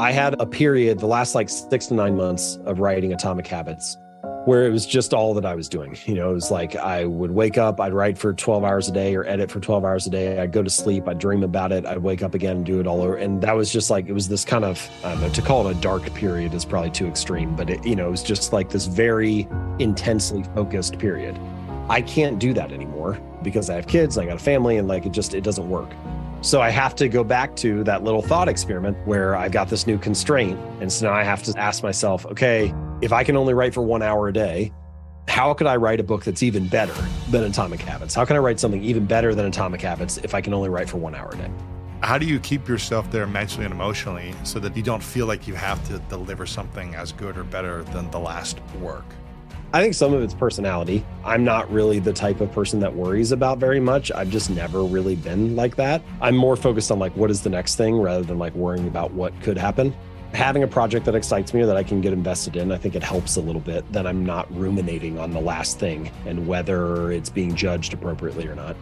I had a period, the last like six to nine months of writing Atomic Habits, where it was just all that I was doing. You know, it was like I would wake up, I'd write for 12 hours a day or edit for 12 hours a day. I'd go to sleep, I'd dream about it, I'd wake up again and do it all over. And that was just like, it was this kind of, I don't know, to call it a dark period is probably too extreme, but it, you know, it was just like this very intensely focused period. I can't do that anymore because I have kids, I got a family, and like it just, it doesn't work. So I have to go back to that little thought experiment where I've got this new constraint. And so now I have to ask myself, okay, if I can only write for one hour a day, how could I write a book that's even better than Atomic Habits? How can I write something even better than Atomic Habits if I can only write for one hour a day? How do you keep yourself there mentally and emotionally so that you don't feel like you have to deliver something as good or better than the last work? I think some of it's personality. I'm not really the type of person that worries about very much. I've just never really been like that. I'm more focused on like what is the next thing rather than like worrying about what could happen. Having a project that excites me or that I can get invested in, I think it helps a little bit that I'm not ruminating on the last thing and whether it's being judged appropriately or not.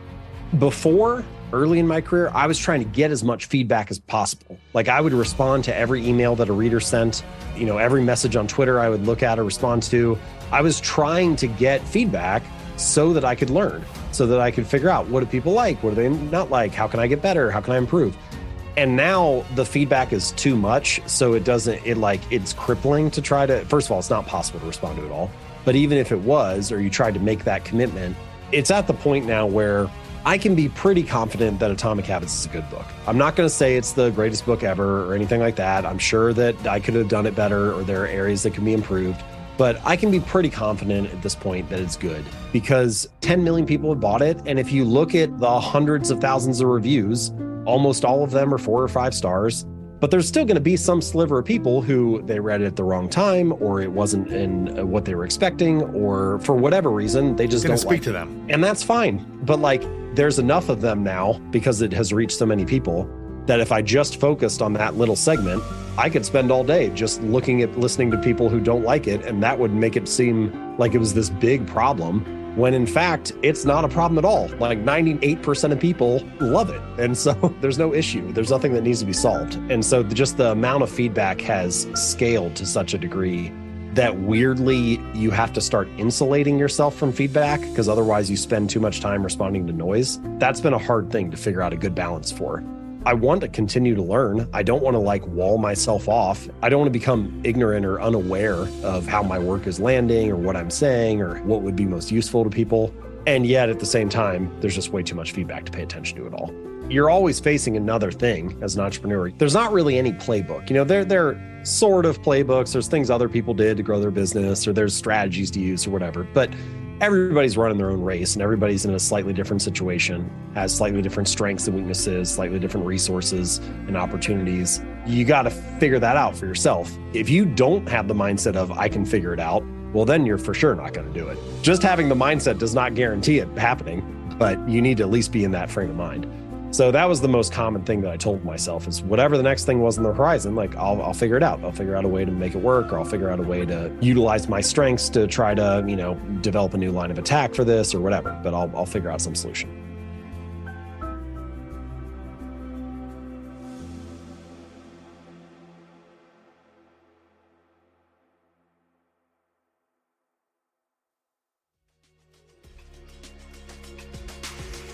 Before, early in my career, I was trying to get as much feedback as possible. Like I would respond to every email that a reader sent, you know, every message on Twitter I would look at or respond to. I was trying to get feedback so that I could learn, so that I could figure out what do people like, what do they not like, how can I get better, how can I improve. And now the feedback is too much, so it doesn't it like it's crippling to try to first of all, it's not possible to respond to it all. But even if it was or you tried to make that commitment, it's at the point now where I can be pretty confident that Atomic Habits is a good book. I'm not going to say it's the greatest book ever or anything like that. I'm sure that I could have done it better or there are areas that can be improved but I can be pretty confident at this point that it's good because 10 million people have bought it. And if you look at the hundreds of thousands of reviews, almost all of them are four or five stars. But there's still going to be some sliver of people who they read it at the wrong time, or it wasn't in uh, what they were expecting, or for whatever reason they just don't speak like to it. them. And that's fine. But like, there's enough of them now because it has reached so many people that if I just focused on that little segment, I could spend all day just looking at listening to people who don't like it. And that would make it seem like it was this big problem when in fact it's not a problem at all. Like 98% of people love it. And so there's no issue. There's nothing that needs to be solved. And so just the amount of feedback has scaled to such a degree that weirdly you have to start insulating yourself from feedback because otherwise you spend too much time responding to noise. That's been a hard thing to figure out a good balance for. I want to continue to learn. I don't want to like wall myself off. I don't want to become ignorant or unaware of how my work is landing or what I'm saying or what would be most useful to people. And yet at the same time, there's just way too much feedback to pay attention to it all. You're always facing another thing as an entrepreneur. There's not really any playbook. You know, there there are sort of playbooks. There's things other people did to grow their business or there's strategies to use or whatever. But everybody's running their own race and everybody's in a slightly different situation, has slightly different strengths and weaknesses, slightly different resources and opportunities. You got to figure that out for yourself. If you don't have the mindset of, I can figure it out, well, then you're for sure not going to do it. Just having the mindset does not guarantee it happening, but you need to at least be in that frame of mind. So that was the most common thing that I told myself is whatever the next thing was on the horizon, like I'll, I'll figure it out. I'll figure out a way to make it work, or I'll figure out a way to utilize my strengths to try to, you know, develop a new line of attack for this or whatever. But I'll, I'll figure out some solution.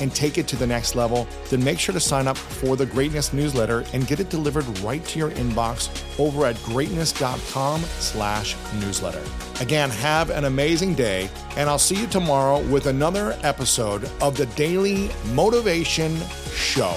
and take it to the next level, then make sure to sign up for the Greatness newsletter and get it delivered right to your inbox over at greatness.com slash newsletter. Again, have an amazing day, and I'll see you tomorrow with another episode of the Daily Motivation Show.